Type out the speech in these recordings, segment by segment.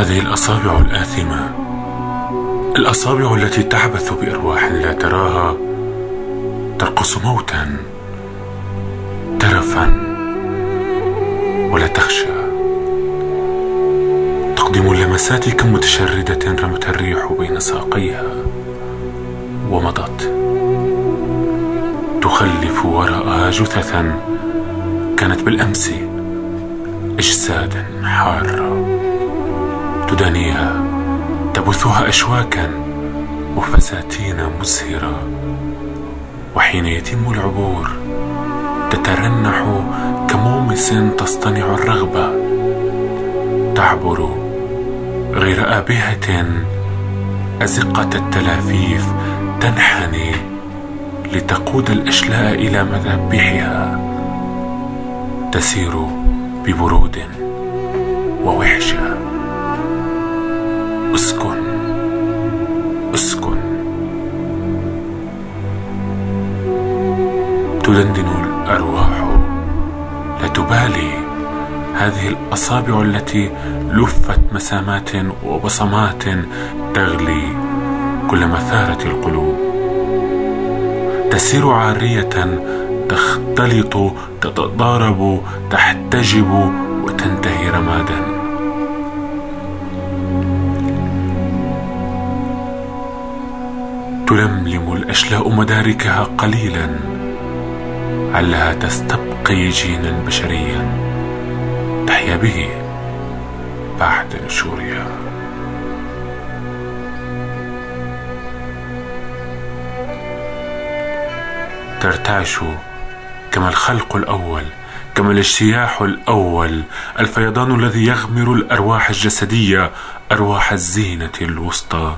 هذه الأصابع الآثمة. الأصابع التي تعبث بأرواح لا تراها ترقص موتا ترفا ولا تخشى. تقدم اللمسات كمتشردة رمت الريح بين ساقيها ومضت. تخلف وراءها جثثا كانت بالأمس اجسادا حارة. تدانيها. تبثها اشواكا وفساتين مسهرة. وحين يتم العبور تترنح كمومس تصطنع الرغبة. تعبر غير آبهة أزقة التلافيف تنحني لتقود الأشلاء إلى مذابحها. تسير ببرود ووحشة. اسكن. اسكن. تدندن الأرواح. لا تبالي. هذه الأصابع التي لفت مسامات وبصمات تغلي كلما ثارت القلوب. تسير عارية تختلط تتضارب تحتجب وتنتهي رمادا. تلملم الأشلاء مداركها قليلا علها تستبقي جينا بشريا تحيا به بعد نشورها. ترتعش كما الخلق الأول كما الاجتياح الأول الفيضان الذي يغمر الأرواح الجسدية أرواح الزينة الوسطى.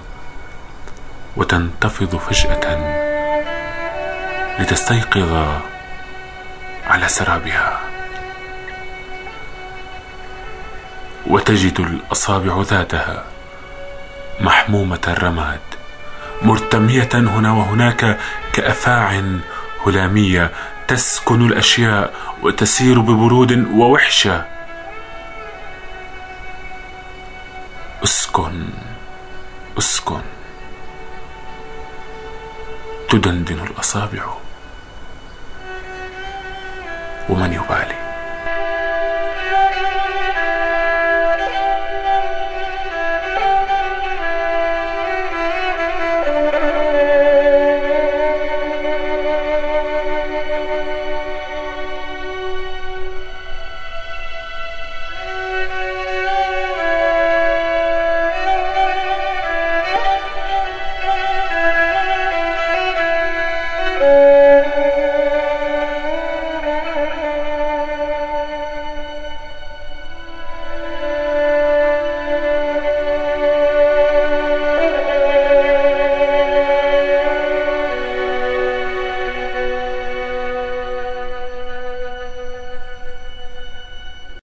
وتنتفض فجأة لتستيقظ على سرابها. وتجد الأصابع ذاتها محمومة الرماد مرتمية هنا وهناك كأفاع هلامية تسكن الأشياء وتسير ببرود ووحشة. اسكن اسكن. تدندن الأصابع. ومن يبالي؟